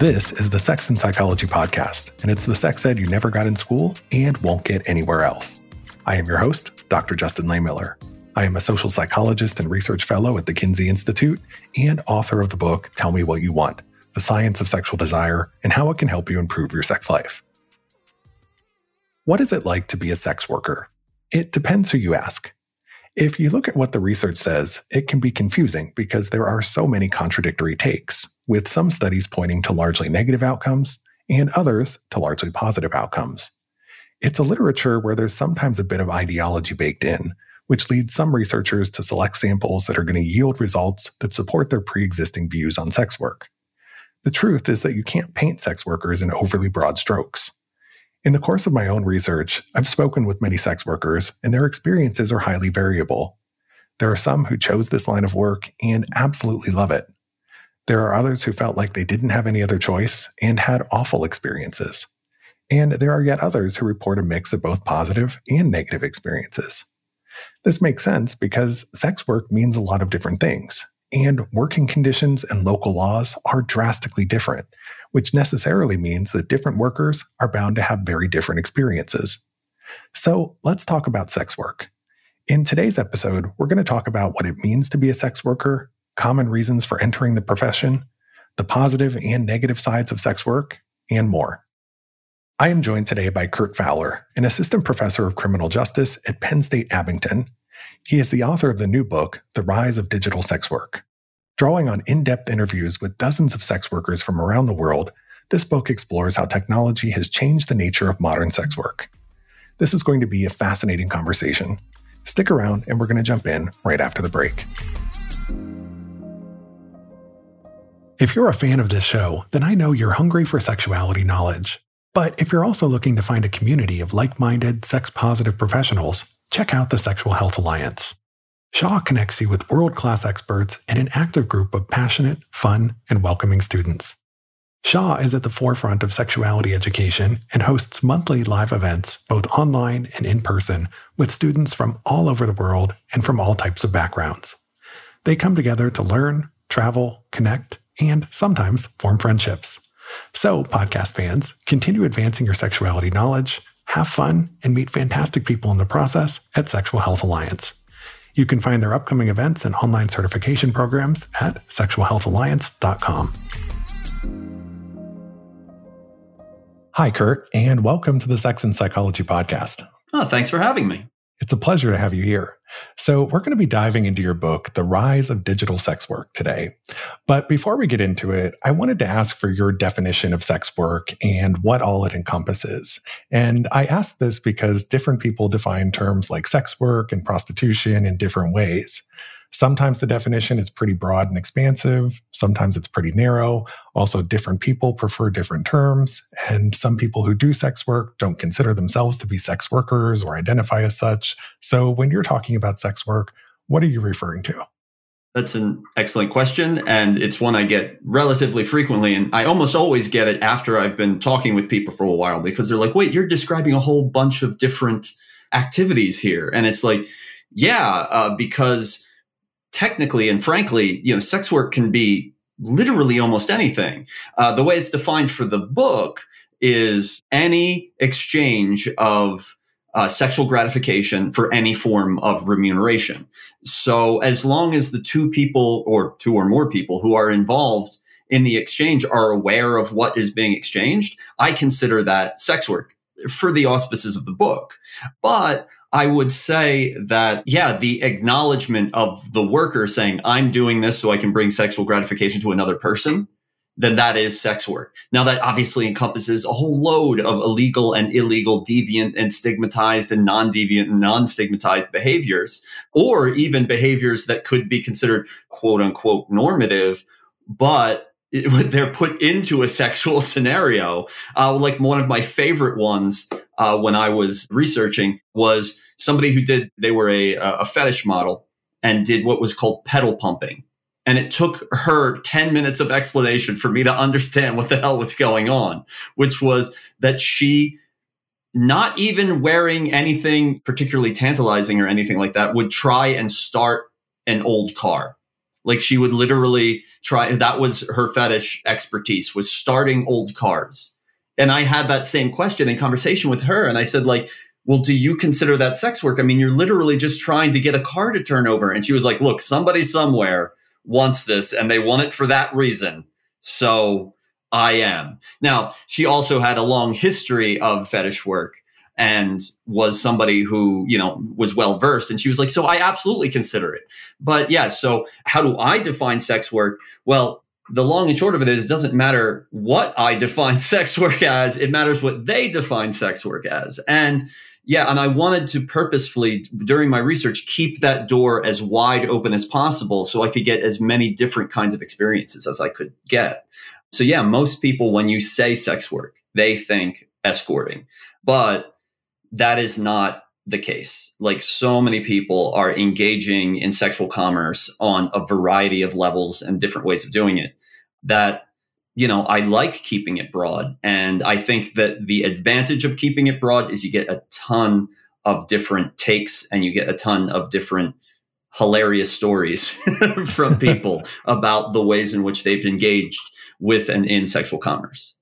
This is the Sex and Psychology Podcast, and it's the sex ed you never got in school and won't get anywhere else. I am your host, Dr. Justin Lehmiller. I am a social psychologist and research fellow at the Kinsey Institute and author of the book Tell Me What You Want The Science of Sexual Desire and How It Can Help You Improve Your Sex Life. What is it like to be a sex worker? It depends who you ask. If you look at what the research says, it can be confusing because there are so many contradictory takes with some studies pointing to largely negative outcomes and others to largely positive outcomes. It's a literature where there's sometimes a bit of ideology baked in, which leads some researchers to select samples that are going to yield results that support their pre existing views on sex work. The truth is that you can't paint sex workers in overly broad strokes. In the course of my own research, I've spoken with many sex workers, and their experiences are highly variable. There are some who chose this line of work and absolutely love it, there are others who felt like they didn't have any other choice and had awful experiences. And there are yet others who report a mix of both positive and negative experiences. This makes sense because sex work means a lot of different things, and working conditions and local laws are drastically different, which necessarily means that different workers are bound to have very different experiences. So let's talk about sex work. In today's episode, we're going to talk about what it means to be a sex worker, common reasons for entering the profession, the positive and negative sides of sex work, and more. I am joined today by Kurt Fowler, an assistant professor of criminal justice at Penn State Abington. He is the author of the new book, The Rise of Digital Sex Work. Drawing on in depth interviews with dozens of sex workers from around the world, this book explores how technology has changed the nature of modern sex work. This is going to be a fascinating conversation. Stick around, and we're going to jump in right after the break. If you're a fan of this show, then I know you're hungry for sexuality knowledge. But if you're also looking to find a community of like minded, sex positive professionals, check out the Sexual Health Alliance. Shaw connects you with world class experts and an active group of passionate, fun, and welcoming students. Shaw is at the forefront of sexuality education and hosts monthly live events, both online and in person, with students from all over the world and from all types of backgrounds. They come together to learn, travel, connect, and sometimes form friendships. So, podcast fans, continue advancing your sexuality knowledge, have fun, and meet fantastic people in the process at Sexual Health Alliance. You can find their upcoming events and online certification programs at sexualhealthalliance.com. Hi, Kurt, and welcome to the Sex and Psychology Podcast. Oh, thanks for having me. It's a pleasure to have you here. So, we're going to be diving into your book, The Rise of Digital Sex Work, today. But before we get into it, I wanted to ask for your definition of sex work and what all it encompasses. And I ask this because different people define terms like sex work and prostitution in different ways. Sometimes the definition is pretty broad and expansive. Sometimes it's pretty narrow. Also, different people prefer different terms. And some people who do sex work don't consider themselves to be sex workers or identify as such. So, when you're talking about sex work, what are you referring to? That's an excellent question. And it's one I get relatively frequently. And I almost always get it after I've been talking with people for a while because they're like, wait, you're describing a whole bunch of different activities here. And it's like, yeah, uh, because technically and frankly, you know, sex work can be literally almost anything. Uh, the way it's defined for the book is any exchange of uh, sexual gratification for any form of remuneration. So as long as the two people or two or more people who are involved in the exchange are aware of what is being exchanged, I consider that sex work for the auspices of the book. But I would say that, yeah, the acknowledgement of the worker saying, I'm doing this so I can bring sexual gratification to another person, then that is sex work. Now, that obviously encompasses a whole load of illegal and illegal, deviant and stigmatized and non deviant and non stigmatized behaviors, or even behaviors that could be considered quote unquote normative, but it, they're put into a sexual scenario. Uh, like one of my favorite ones uh, when I was researching was somebody who did, they were a, a fetish model and did what was called pedal pumping. And it took her 10 minutes of explanation for me to understand what the hell was going on, which was that she, not even wearing anything particularly tantalizing or anything like that, would try and start an old car Like she would literally try, that was her fetish expertise was starting old cars. And I had that same question in conversation with her. And I said, like, well, do you consider that sex work? I mean, you're literally just trying to get a car to turn over. And she was like, look, somebody somewhere wants this and they want it for that reason. So I am. Now, she also had a long history of fetish work and was somebody who, you know, was well versed. And she was like, so I absolutely consider it. But yeah, so how do I define sex work? Well, the long and short of it is it doesn't matter what I define sex work as, it matters what they define sex work as. And yeah, and I wanted to purposefully, during my research, keep that door as wide open as possible so I could get as many different kinds of experiences as I could get. So, yeah, most people, when you say sex work, they think escorting, but that is not the case. Like, so many people are engaging in sexual commerce on a variety of levels and different ways of doing it that you know, I like keeping it broad. And I think that the advantage of keeping it broad is you get a ton of different takes and you get a ton of different hilarious stories from people about the ways in which they've engaged with and in sexual commerce.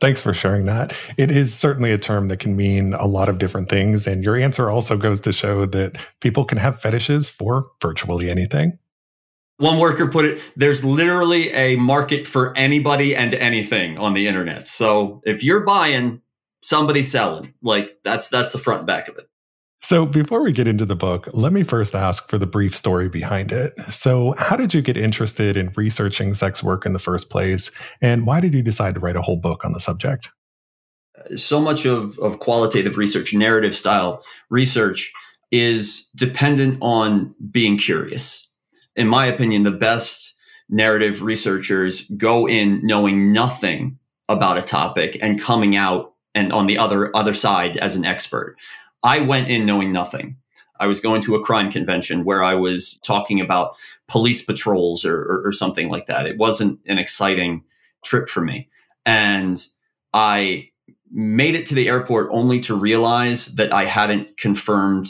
Thanks for sharing that. It is certainly a term that can mean a lot of different things. And your answer also goes to show that people can have fetishes for virtually anything. One worker put it, there's literally a market for anybody and anything on the internet. So if you're buying, somebody's selling. Like that's that's the front and back of it. So before we get into the book, let me first ask for the brief story behind it. So how did you get interested in researching sex work in the first place? And why did you decide to write a whole book on the subject? So much of, of qualitative research, narrative style research is dependent on being curious in my opinion, the best narrative researchers go in knowing nothing about a topic and coming out and on the other other side as an expert. I went in knowing nothing. I was going to a crime convention where I was talking about police patrols or, or, or something like that. It wasn't an exciting trip for me. And I made it to the airport only to realize that I hadn't confirmed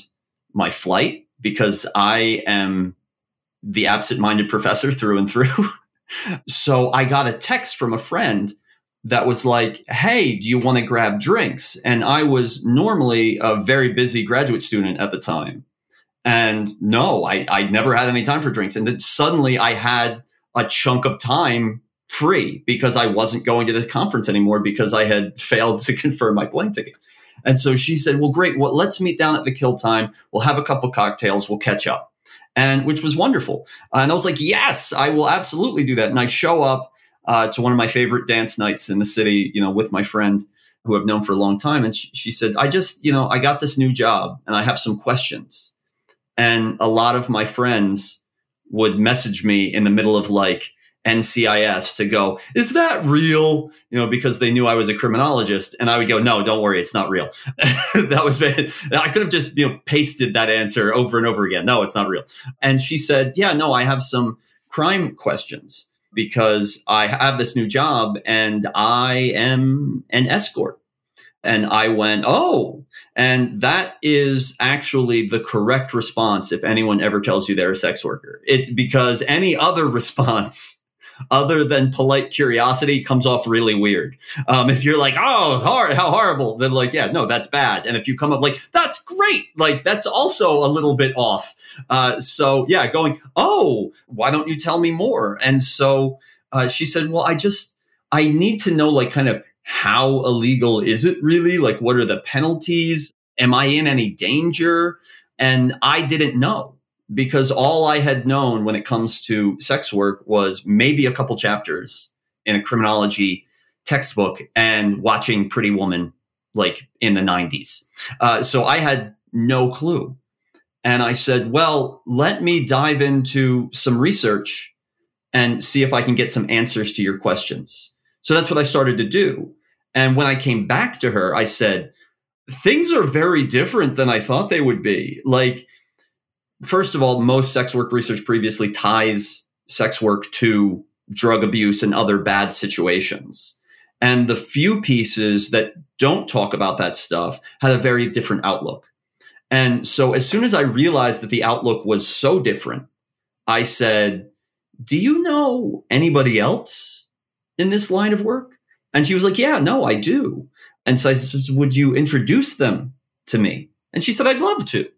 my flight because I am the absent minded professor through and through. so I got a text from a friend that was like, Hey, do you want to grab drinks? And I was normally a very busy graduate student at the time. And no, I, I never had any time for drinks. And then suddenly I had a chunk of time free because I wasn't going to this conference anymore because I had failed to confirm my plane ticket. And so she said, Well, great. Well, let's meet down at the kill time. We'll have a couple cocktails. We'll catch up and which was wonderful. And I was like, yes, I will absolutely do that. And I show up uh, to one of my favorite dance nights in the city, you know, with my friend who I've known for a long time. And she, she said, I just, you know, I got this new job and I have some questions. And a lot of my friends would message me in the middle of like, NCIS to go, is that real? You know, because they knew I was a criminologist. And I would go, no, don't worry, it's not real. that was, I could have just, you know, pasted that answer over and over again. No, it's not real. And she said, yeah, no, I have some crime questions because I have this new job and I am an escort. And I went, oh, and that is actually the correct response if anyone ever tells you they're a sex worker. It because any other response other than polite curiosity comes off really weird. Um, if you're like, oh, hor- how horrible, then like, yeah, no, that's bad. And if you come up like, that's great, like that's also a little bit off. Uh, so yeah, going, oh, why don't you tell me more? And so uh, she said, well, I just, I need to know like kind of how illegal is it really? Like, what are the penalties? Am I in any danger? And I didn't know because all I had known when it comes to sex work was maybe a couple chapters in a criminology textbook and watching Pretty Woman like in the 90s. Uh, so I had no clue. And I said, well, let me dive into some research and see if I can get some answers to your questions. So that's what I started to do. And when I came back to her, I said, things are very different than I thought they would be. Like, first of all, most sex work research previously ties sex work to drug abuse and other bad situations. And the few pieces that don't talk about that stuff had a very different outlook. And so as soon as I realized that the outlook was so different, I said, Do you know anybody else in this line of work? And she was like, Yeah, no, I do. And so I said, Would you introduce them to me? And she said, I'd love to.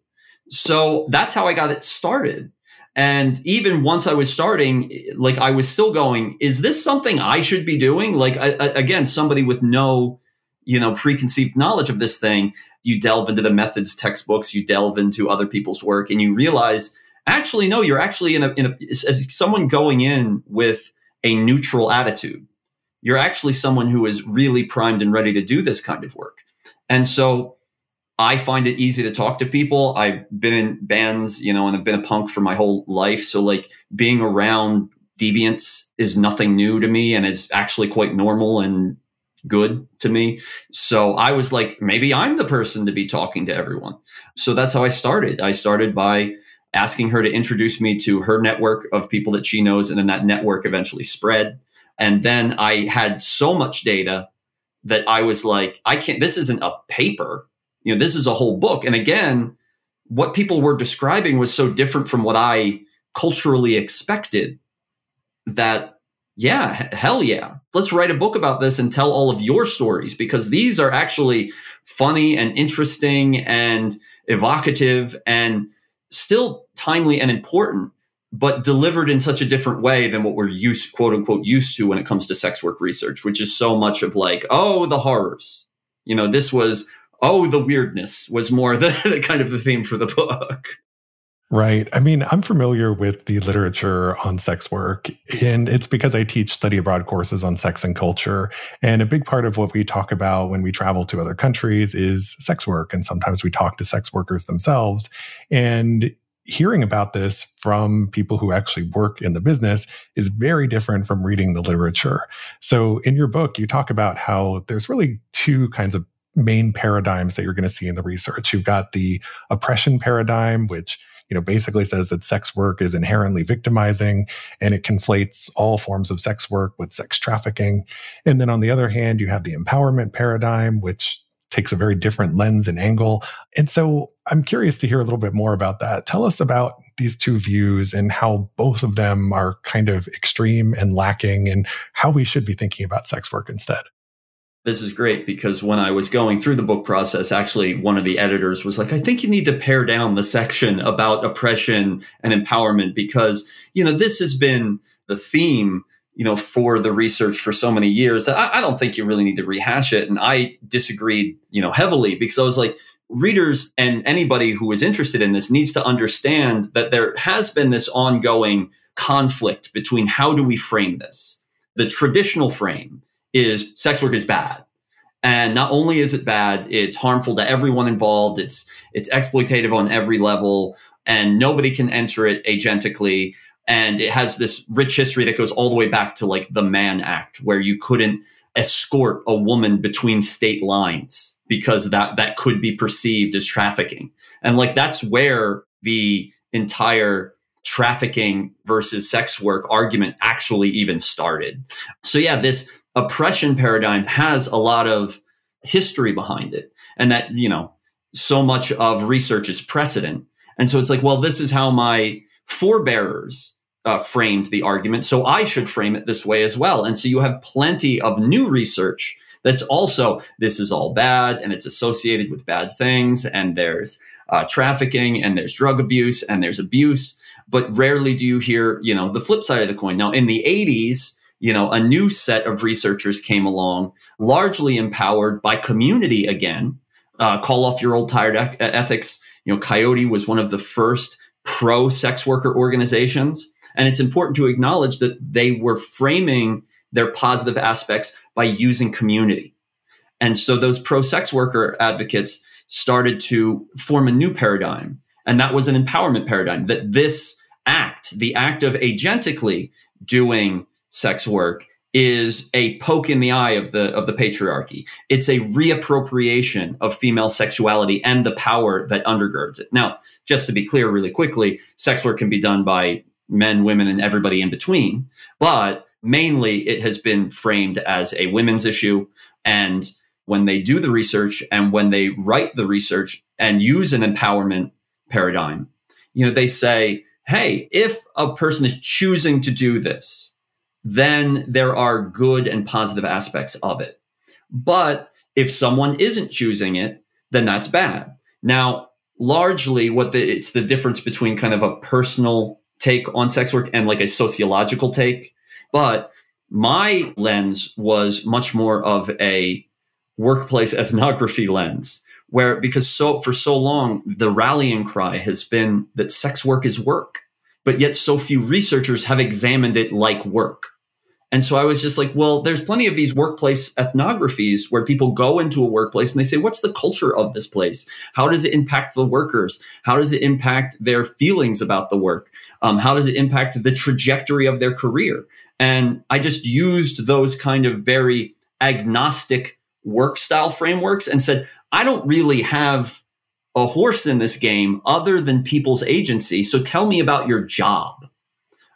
So that's how I got it started. And even once I was starting, like I was still going, is this something I should be doing? Like, I, I, again, somebody with no, you know, preconceived knowledge of this thing, you delve into the methods textbooks, you delve into other people's work, and you realize, actually, no, you're actually in a, in a as someone going in with a neutral attitude. You're actually someone who is really primed and ready to do this kind of work. And so I find it easy to talk to people. I've been in bands, you know, and I've been a punk for my whole life. So like being around deviants is nothing new to me and is actually quite normal and good to me. So I was like, maybe I'm the person to be talking to everyone. So that's how I started. I started by asking her to introduce me to her network of people that she knows. And then that network eventually spread. And then I had so much data that I was like, I can't, this isn't a paper you know, this is a whole book. And again, what people were describing was so different from what I culturally expected that, yeah, hell yeah. Let's write a book about this and tell all of your stories because these are actually funny and interesting and evocative and still timely and important, but delivered in such a different way than what we're used, quote unquote, used to when it comes to sex work research, which is so much of like, oh, the horrors. You know, this was oh, the weirdness was more the, the kind of the theme for the book. Right. I mean, I'm familiar with the literature on sex work, and it's because I teach study abroad courses on sex and culture. And a big part of what we talk about when we travel to other countries is sex work. And sometimes we talk to sex workers themselves. And hearing about this from people who actually work in the business is very different from reading the literature. So in your book, you talk about how there's really two kinds of main paradigms that you're going to see in the research. You've got the oppression paradigm, which you know basically says that sex work is inherently victimizing and it conflates all forms of sex work with sex trafficking. And then on the other hand, you have the empowerment paradigm, which takes a very different lens and angle. And so I'm curious to hear a little bit more about that. Tell us about these two views and how both of them are kind of extreme and lacking and how we should be thinking about sex work instead this is great because when I was going through the book process, actually, one of the editors was like, I think you need to pare down the section about oppression and empowerment because, you know, this has been the theme, you know, for the research for so many years that I, I don't think you really need to rehash it. And I disagreed, you know, heavily because I was like, readers and anybody who is interested in this needs to understand that there has been this ongoing conflict between how do we frame this? The traditional frame is sex work is bad. And not only is it bad, it's harmful to everyone involved. It's it's exploitative on every level, and nobody can enter it agentically. And it has this rich history that goes all the way back to like the Mann Act, where you couldn't escort a woman between state lines because that that could be perceived as trafficking. And like that's where the entire trafficking versus sex work argument actually even started. So yeah, this oppression paradigm has a lot of history behind it and that you know so much of research is precedent. And so it's like well this is how my forebearers uh, framed the argument. So i should frame it this way as well. And so you have plenty of new research that's also this is all bad and it's associated with bad things and there's uh, trafficking and there's drug abuse and there's abuse. But rarely do you hear you know the flip side of the coin. Now in the 80s you know, a new set of researchers came along, largely empowered by community again. Uh, call off your old tired e- ethics. You know, Coyote was one of the first pro sex worker organizations. And it's important to acknowledge that they were framing their positive aspects by using community. And so those pro sex worker advocates started to form a new paradigm. And that was an empowerment paradigm that this act, the act of agentically doing sex work is a poke in the eye of the of the patriarchy. It's a reappropriation of female sexuality and the power that undergirds it. Now, just to be clear really quickly, sex work can be done by men, women and everybody in between, but mainly it has been framed as a women's issue and when they do the research and when they write the research and use an empowerment paradigm, you know, they say hey, if a person is choosing to do this, then there are good and positive aspects of it. But if someone isn't choosing it, then that's bad. Now, largely what the, it's the difference between kind of a personal take on sex work and like a sociological take. But my lens was much more of a workplace ethnography lens where because so for so long the rallying cry has been that sex work is work but yet so few researchers have examined it like work and so I was just like, well, there's plenty of these workplace ethnographies where people go into a workplace and they say, what's the culture of this place? How does it impact the workers? How does it impact their feelings about the work? Um, how does it impact the trajectory of their career? And I just used those kind of very agnostic work style frameworks and said, I don't really have a horse in this game other than people's agency. So tell me about your job.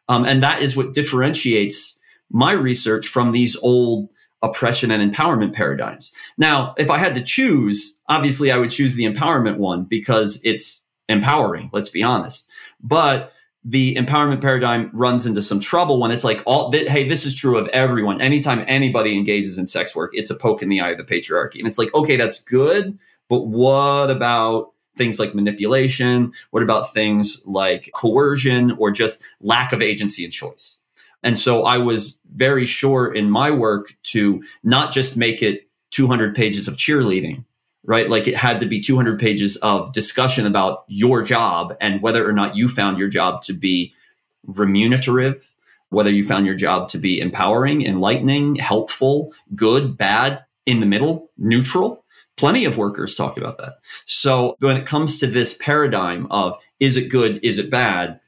Um, and that is what differentiates my research from these old oppression and empowerment paradigms. Now, if I had to choose, obviously I would choose the empowerment one because it's empowering, let's be honest. But the empowerment paradigm runs into some trouble when it's like all th- hey this is true of everyone anytime anybody engages in sex work it's a poke in the eye of the patriarchy and it's like okay that's good but what about things like manipulation what about things like coercion or just lack of agency and choice and so I was very sure in my work to not just make it 200 pages of cheerleading, right? Like it had to be 200 pages of discussion about your job and whether or not you found your job to be remunerative, whether you found your job to be empowering, enlightening, helpful, good, bad, in the middle, neutral. Plenty of workers talk about that. So when it comes to this paradigm of is it good, is it bad?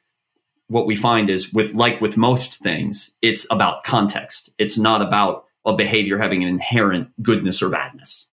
what we find is with like with most things, it's about context. It's not about a behavior having an inherent goodness or badness.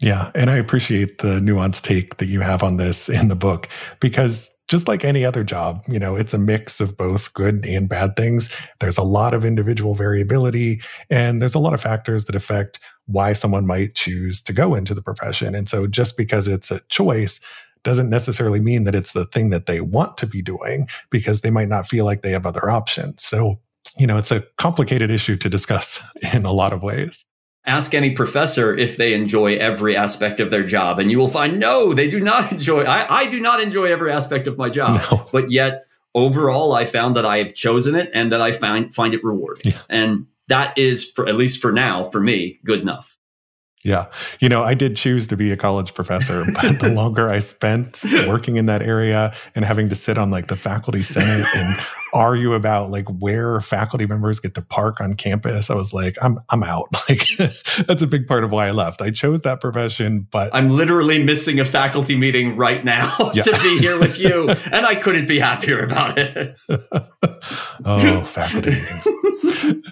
Yeah. And I appreciate the nuanced take that you have on this in the book because just like any other job, you know, it's a mix of both good and bad things. There's a lot of individual variability and there's a lot of factors that affect why someone might choose to go into the profession. And so just because it's a choice doesn't necessarily mean that it's the thing that they want to be doing because they might not feel like they have other options. So, you know, it's a complicated issue to discuss in a lot of ways. Ask any professor if they enjoy every aspect of their job, and you will find no, they do not enjoy. I, I do not enjoy every aspect of my job, no. but yet overall, I found that I have chosen it and that I find find it rewarding, yeah. and that is for at least for now for me good enough. Yeah. You know, I did choose to be a college professor, but the longer I spent working in that area and having to sit on like the faculty senate and argue about like where faculty members get to park on campus, I was like, I'm I'm out. Like that's a big part of why I left. I chose that profession, but I'm literally missing a faculty meeting right now yeah. to be here with you. and I couldn't be happier about it. oh, faculty meetings.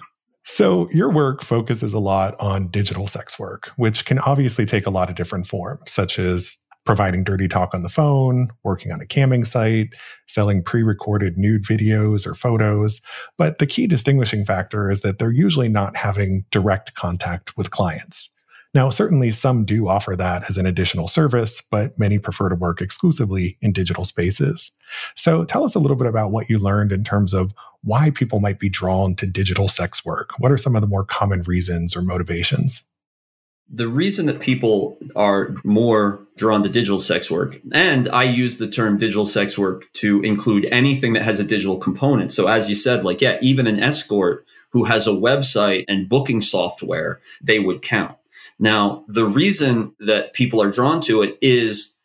So, your work focuses a lot on digital sex work, which can obviously take a lot of different forms, such as providing dirty talk on the phone, working on a camming site, selling pre recorded nude videos or photos. But the key distinguishing factor is that they're usually not having direct contact with clients. Now, certainly some do offer that as an additional service, but many prefer to work exclusively in digital spaces. So tell us a little bit about what you learned in terms of why people might be drawn to digital sex work. What are some of the more common reasons or motivations? The reason that people are more drawn to digital sex work, and I use the term digital sex work to include anything that has a digital component. So, as you said, like, yeah, even an escort who has a website and booking software, they would count. Now, the reason that people are drawn to it is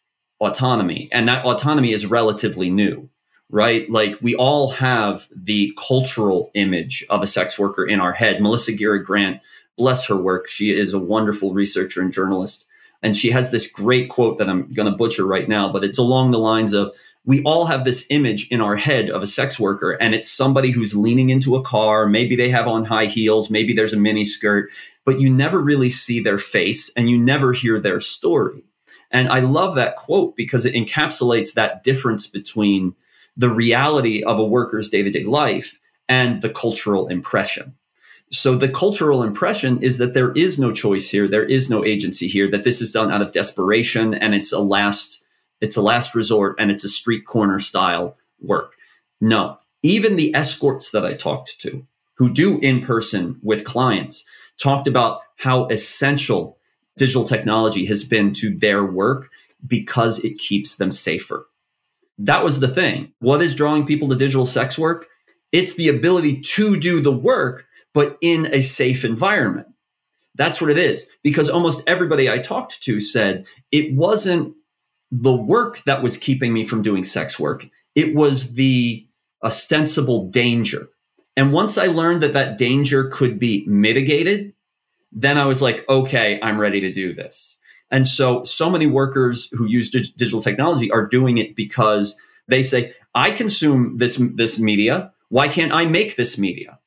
autonomy, and that autonomy is relatively new, right? Like we all have the cultural image of a sex worker in our head. Melissa Gira Grant, bless her work, she is a wonderful researcher and journalist. And she has this great quote that I'm going to butcher right now, but it's along the lines of we all have this image in our head of a sex worker, and it's somebody who's leaning into a car. Maybe they have on high heels, maybe there's a mini skirt, but you never really see their face and you never hear their story. And I love that quote because it encapsulates that difference between the reality of a worker's day to day life and the cultural impression. So the cultural impression is that there is no choice here, there is no agency here, that this is done out of desperation and it's a last it's a last resort and it's a street corner style work. No. Even the escorts that I talked to who do in person with clients talked about how essential digital technology has been to their work because it keeps them safer. That was the thing. What is drawing people to digital sex work? It's the ability to do the work, but in a safe environment. That's what it is. Because almost everybody I talked to said it wasn't the work that was keeping me from doing sex work, it was the ostensible danger. And once I learned that that danger could be mitigated, then I was like, okay, I'm ready to do this. And so, so many workers who use dig- digital technology are doing it because they say, I consume this, this media. Why can't I make this media?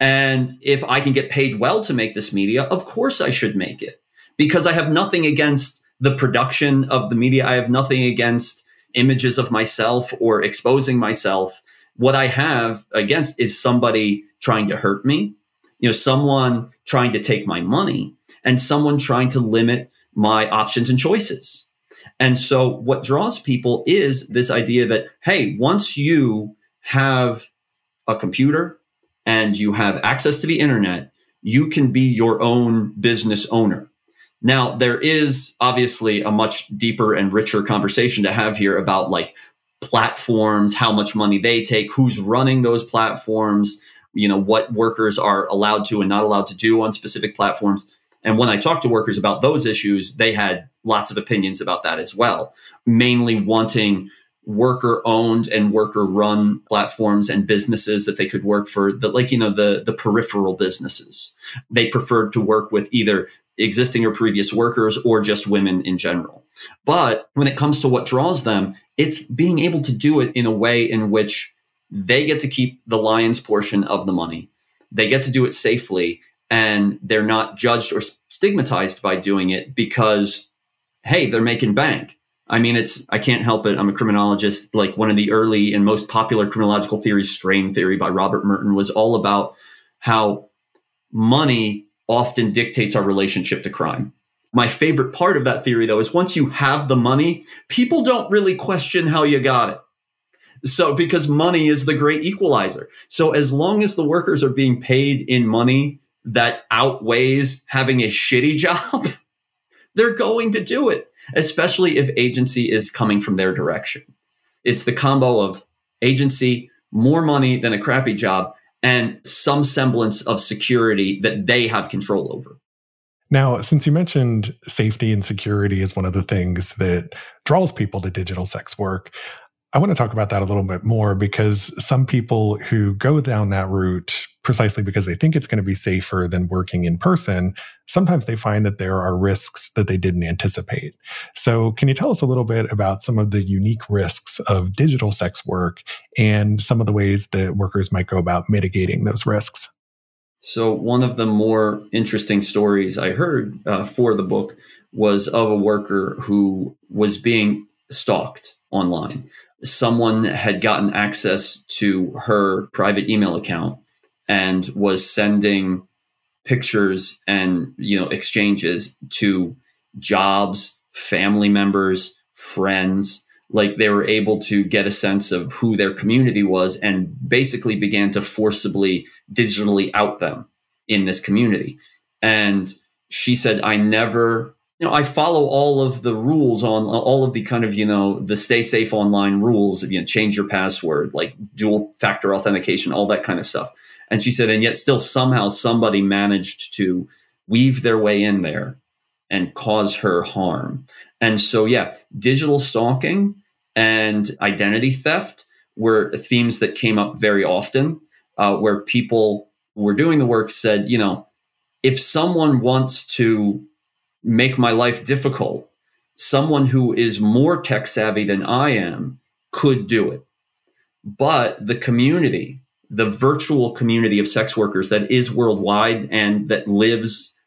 And if I can get paid well to make this media, of course I should make it because I have nothing against the production of the media. I have nothing against images of myself or exposing myself. What I have against is somebody trying to hurt me, you know, someone trying to take my money and someone trying to limit my options and choices. And so what draws people is this idea that, hey, once you have a computer and you have access to the internet, you can be your own business owner. Now, there is obviously a much deeper and richer conversation to have here about like platforms, how much money they take, who's running those platforms, you know, what workers are allowed to and not allowed to do on specific platforms. And when I talked to workers about those issues, they had lots of opinions about that as well, mainly wanting worker owned and worker run platforms and businesses that they could work for the like you know the the peripheral businesses they preferred to work with either existing or previous workers or just women in general. But when it comes to what draws them, it's being able to do it in a way in which they get to keep the lion's portion of the money. They get to do it safely and they're not judged or stigmatized by doing it because, hey, they're making bank. I mean, it's, I can't help it. I'm a criminologist. Like one of the early and most popular criminological theories, strain theory by Robert Merton, was all about how money often dictates our relationship to crime. My favorite part of that theory, though, is once you have the money, people don't really question how you got it. So, because money is the great equalizer. So, as long as the workers are being paid in money that outweighs having a shitty job, they're going to do it, especially if agency is coming from their direction. It's the combo of agency, more money than a crappy job, and some semblance of security that they have control over. Now, since you mentioned safety and security is one of the things that draws people to digital sex work, I want to talk about that a little bit more because some people who go down that route precisely because they think it's going to be safer than working in person, sometimes they find that there are risks that they didn't anticipate. So, can you tell us a little bit about some of the unique risks of digital sex work and some of the ways that workers might go about mitigating those risks? So, one of the more interesting stories I heard uh, for the book was of a worker who was being stalked online someone had gotten access to her private email account and was sending pictures and you know exchanges to jobs family members friends. Like they were able to get a sense of who their community was and basically began to forcibly digitally out them in this community. And she said i never you know, I follow all of the rules on all of the kind of, you know, the stay safe online rules, you know, change your password, like dual factor authentication, all that kind of stuff. And she said, and yet still somehow somebody managed to weave their way in there and cause her harm. And so, yeah, digital stalking and identity theft were themes that came up very often, uh, where people who were doing the work said, you know, if someone wants to make my life difficult, someone who is more tech savvy than I am could do it. But the community, the virtual community of sex workers that is worldwide and that lives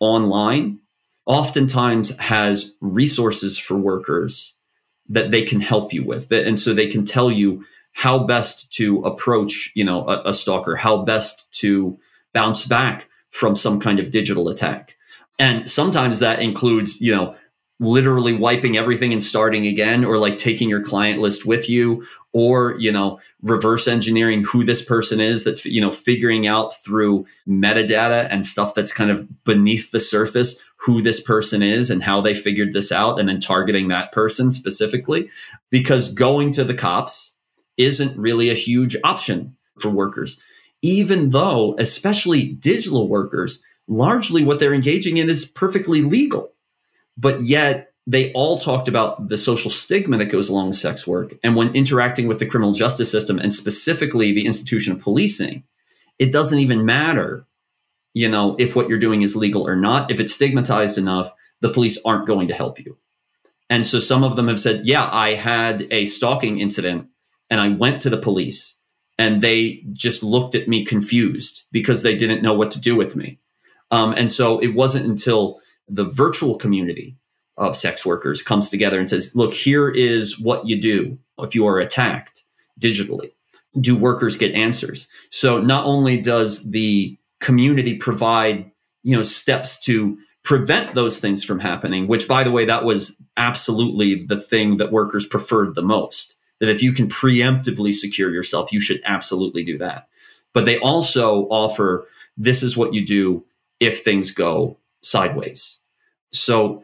online, oftentimes has resources for workers that they can help you with. And so they can tell you how best to approach, you know, a, a stalker, how best to bounce back from some kind of digital attack. And sometimes that includes, you know, literally wiping everything and starting again or like taking your client list with you or you know reverse engineering who this person is that you know figuring out through metadata and stuff that's kind of beneath the surface who this person is and how they figured this out and then targeting that person specifically. Because going to the cops isn't really a huge option for workers. Even though especially digital workers largely what they're engaging in is perfectly legal but yet they all talked about the social stigma that goes along with sex work. And when interacting with the criminal justice system and specifically the institution of policing, it doesn't even matter, you know, if what you're doing is legal or not. If it's stigmatized enough, the police aren't going to help you. And so some of them have said, yeah, I had a stalking incident and I went to the police and they just looked at me confused because they didn't know what to do with me. Um, and so it wasn't until the virtual community of sex workers comes together and says, look, here is what you do if you are attacked digitally. Do workers get answers? So not only does the community provide, you know, steps to prevent those things from happening, which by the way, that was absolutely the thing that workers preferred the most. That if you can preemptively secure yourself, you should absolutely do that. But they also offer this is what you do if things go sideways. So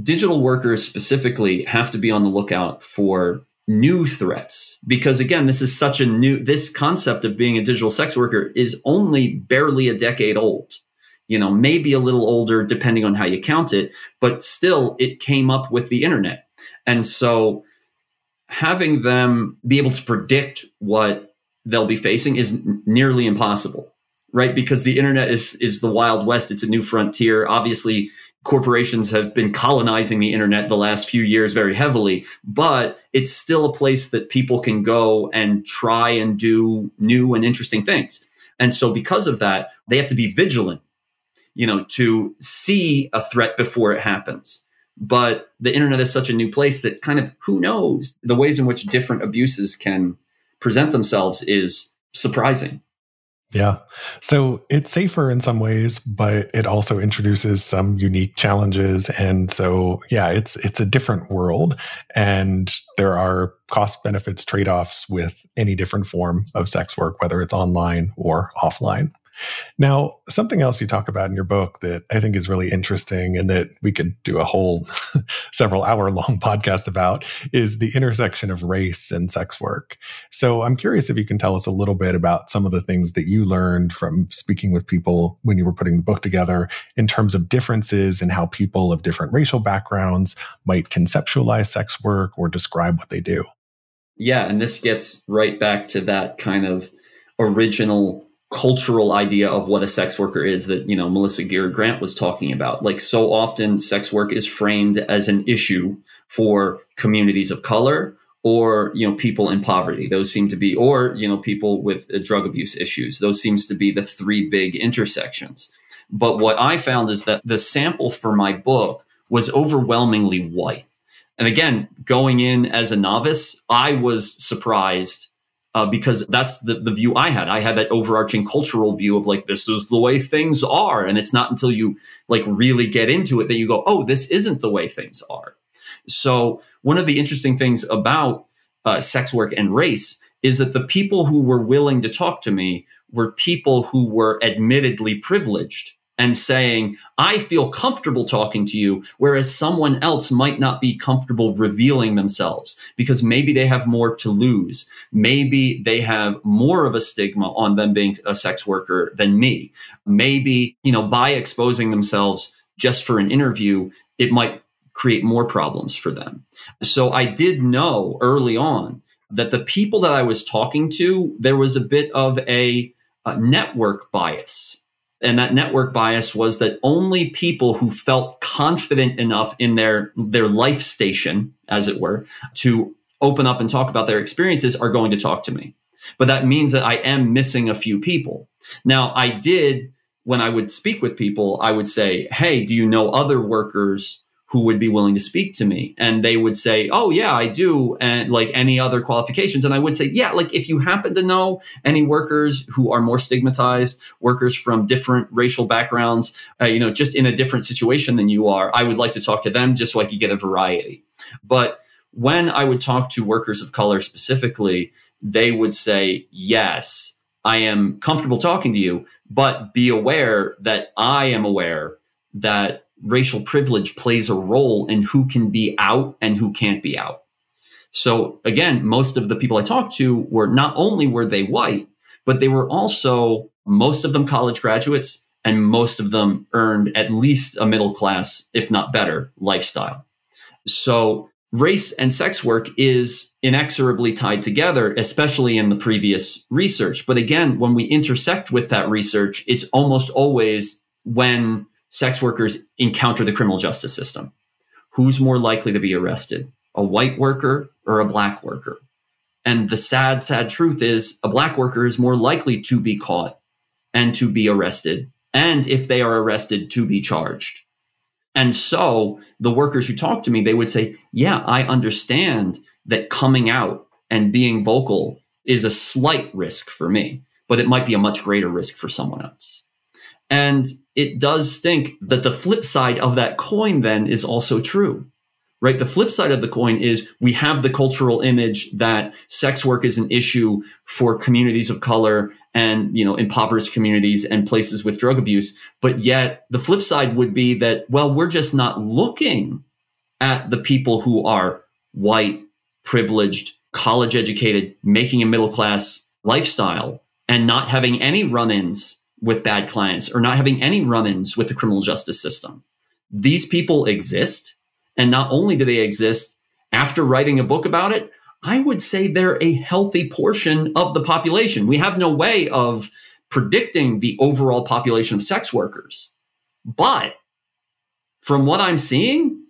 digital workers specifically have to be on the lookout for new threats because again this is such a new this concept of being a digital sex worker is only barely a decade old. You know maybe a little older depending on how you count it but still it came up with the internet. And so having them be able to predict what they'll be facing is nearly impossible right because the internet is is the wild west it's a new frontier obviously corporations have been colonizing the internet the last few years very heavily, but it's still a place that people can go and try and do new and interesting things. And so because of that, they have to be vigilant, you know, to see a threat before it happens. But the internet is such a new place that kind of who knows the ways in which different abuses can present themselves is surprising. Yeah. So it's safer in some ways, but it also introduces some unique challenges. And so, yeah, it's it's a different world and there are cost benefits trade-offs with any different form of sex work, whether it's online or offline. Now, something else you talk about in your book that I think is really interesting and that we could do a whole several hour long podcast about is the intersection of race and sex work. So I'm curious if you can tell us a little bit about some of the things that you learned from speaking with people when you were putting the book together in terms of differences in how people of different racial backgrounds might conceptualize sex work or describe what they do. Yeah, and this gets right back to that kind of original cultural idea of what a sex worker is that you know Melissa Gira Grant was talking about. Like so often, sex work is framed as an issue for communities of color or you know people in poverty. Those seem to be, or you know people with uh, drug abuse issues. Those seems to be the three big intersections. But what I found is that the sample for my book was overwhelmingly white. And again, going in as a novice, I was surprised uh, because that's the, the view I had. I had that overarching cultural view of like, this is the way things are. And it's not until you like really get into it that you go, oh, this isn't the way things are. So one of the interesting things about uh, sex work and race is that the people who were willing to talk to me were people who were admittedly privileged and saying, I feel comfortable talking to you, whereas someone else might not be comfortable revealing themselves because maybe they have more to lose. Maybe they have more of a stigma on them being a sex worker than me. Maybe, you know, by exposing themselves just for an interview, it might create more problems for them. So I did know early on that the people that I was talking to, there was a bit of a, a network bias and that network bias was that only people who felt confident enough in their their life station as it were to open up and talk about their experiences are going to talk to me. But that means that i am missing a few people. Now i did when i would speak with people i would say hey do you know other workers who would be willing to speak to me. And they would say oh yeah i do and like any other qualifications. And i would say yeah like if you happen to know any workers who are more stigmatized workers from different racial backgrounds uh, you know just in a different situation than you are i would like to talk to them just so i could get a variety. But when i would talk to workers of color specifically they would say yes i am comfortable talking to you but be aware that i am aware that racial privilege plays a role in who can be out and who can't be out. So again, most of the people I talked to were not only were they white, but they were also most of them college graduates and most of them earned at least a middle class, if not better, lifestyle. So race and sex work is inexorably tied together, especially in the previous research. But again, when we intersect with that research, it's almost always when sex workers encounter the criminal justice system. Who's more likely to be arrested, a white worker or a black worker? And the sad, sad truth is a black worker is more likely to be caught and to be arrested. And if they are arrested, to be charged. And so the workers who talk to me, they would say, yeah, I understand that coming out and being vocal is a slight risk for me, but it might be a much greater risk for someone else. And it does stink that the flip side of that coin then is also true, right? The flip side of the coin is we have the cultural image that sex work is an issue for communities of color and, you know, impoverished communities and places with drug abuse. But yet the flip side would be that, well, we're just not looking at the people who are white, privileged, college educated, making a middle class lifestyle and not having any run ins with bad clients or not having any run ins with the criminal justice system. These people exist. And not only do they exist, after writing a book about it, I would say they're a healthy portion of the population. We have no way of predicting the overall population of sex workers. But from what I'm seeing,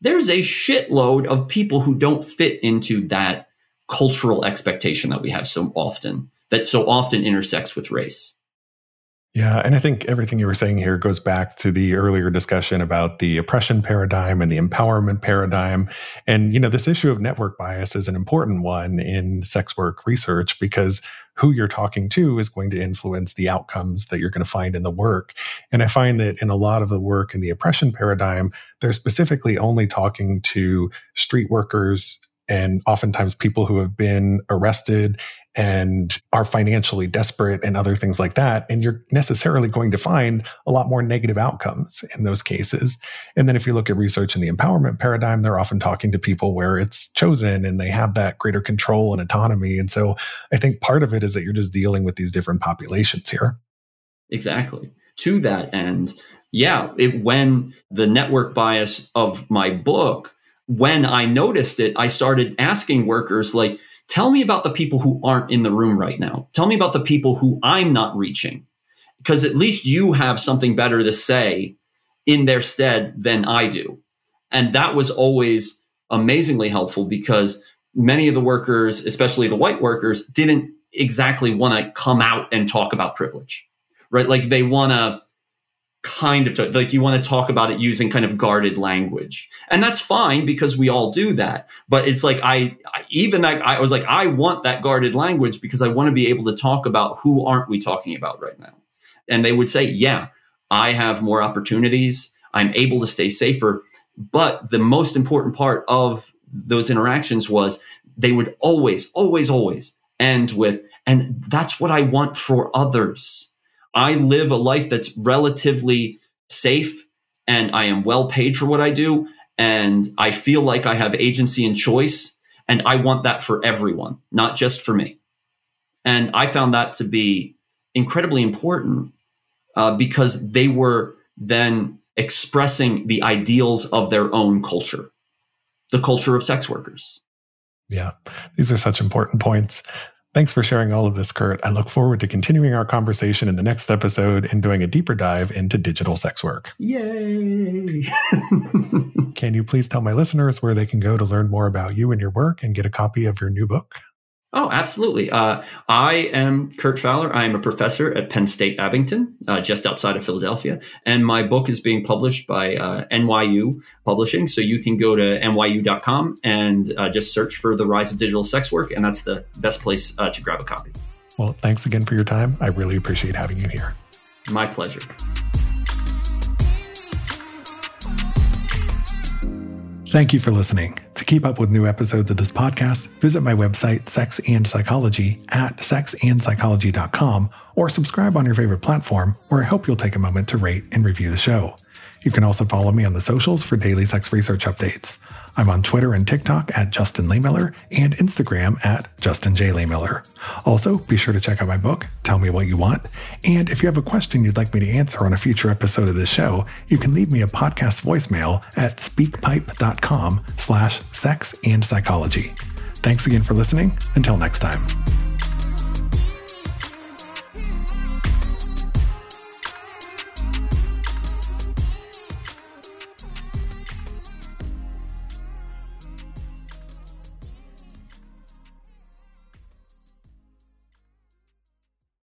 there's a shitload of people who don't fit into that cultural expectation that we have so often, that so often intersects with race. Yeah. And I think everything you were saying here goes back to the earlier discussion about the oppression paradigm and the empowerment paradigm. And, you know, this issue of network bias is an important one in sex work research because who you're talking to is going to influence the outcomes that you're going to find in the work. And I find that in a lot of the work in the oppression paradigm, they're specifically only talking to street workers and oftentimes people who have been arrested and are financially desperate and other things like that. And you're necessarily going to find a lot more negative outcomes in those cases. And then if you look at research in the empowerment paradigm, they're often talking to people where it's chosen and they have that greater control and autonomy. And so I think part of it is that you're just dealing with these different populations here. Exactly. To that end, yeah, it, when the network bias of my book, when I noticed it, I started asking workers like, Tell me about the people who aren't in the room right now. Tell me about the people who I'm not reaching, because at least you have something better to say in their stead than I do. And that was always amazingly helpful because many of the workers, especially the white workers, didn't exactly want to come out and talk about privilege, right? Like they want to kind of like you want to talk about it using kind of guarded language. And that's fine because we all do that. But it's like I, I, even that i was like i want that guarded language because i want to be able to talk about who aren't we talking about right now. And they would say yeah i have more opportunities. I'm able to stay safer. But the most important part of those interactions was they would always always always end with and that's what i want for others I live a life that's relatively safe and I am well paid for what I do. And I feel like I have agency and choice. And I want that for everyone, not just for me. And I found that to be incredibly important uh, because they were then expressing the ideals of their own culture, the culture of sex workers. Yeah, these are such important points. Thanks for sharing all of this, Kurt. I look forward to continuing our conversation in the next episode and doing a deeper dive into digital sex work. Yay! can you please tell my listeners where they can go to learn more about you and your work and get a copy of your new book? Oh, absolutely. Uh, I am Kurt Fowler. I am a professor at Penn State Abington, uh, just outside of Philadelphia. And my book is being published by uh, NYU Publishing. So you can go to nyu.com and uh, just search for The Rise of Digital Sex Work. And that's the best place uh, to grab a copy. Well, thanks again for your time. I really appreciate having you here. My pleasure. Thank you for listening. To keep up with new episodes of this podcast, visit my website, Sex and Psychology, at sexandpsychology.com, or subscribe on your favorite platform, where I hope you'll take a moment to rate and review the show. You can also follow me on the socials for daily sex research updates. I'm on Twitter and TikTok at Justin Lehmiller and Instagram at Justin J. Lehmiller. Also, be sure to check out my book, Tell Me What You Want. And if you have a question you'd like me to answer on a future episode of this show, you can leave me a podcast voicemail at speakpipe.com slash sex and psychology. Thanks again for listening. Until next time.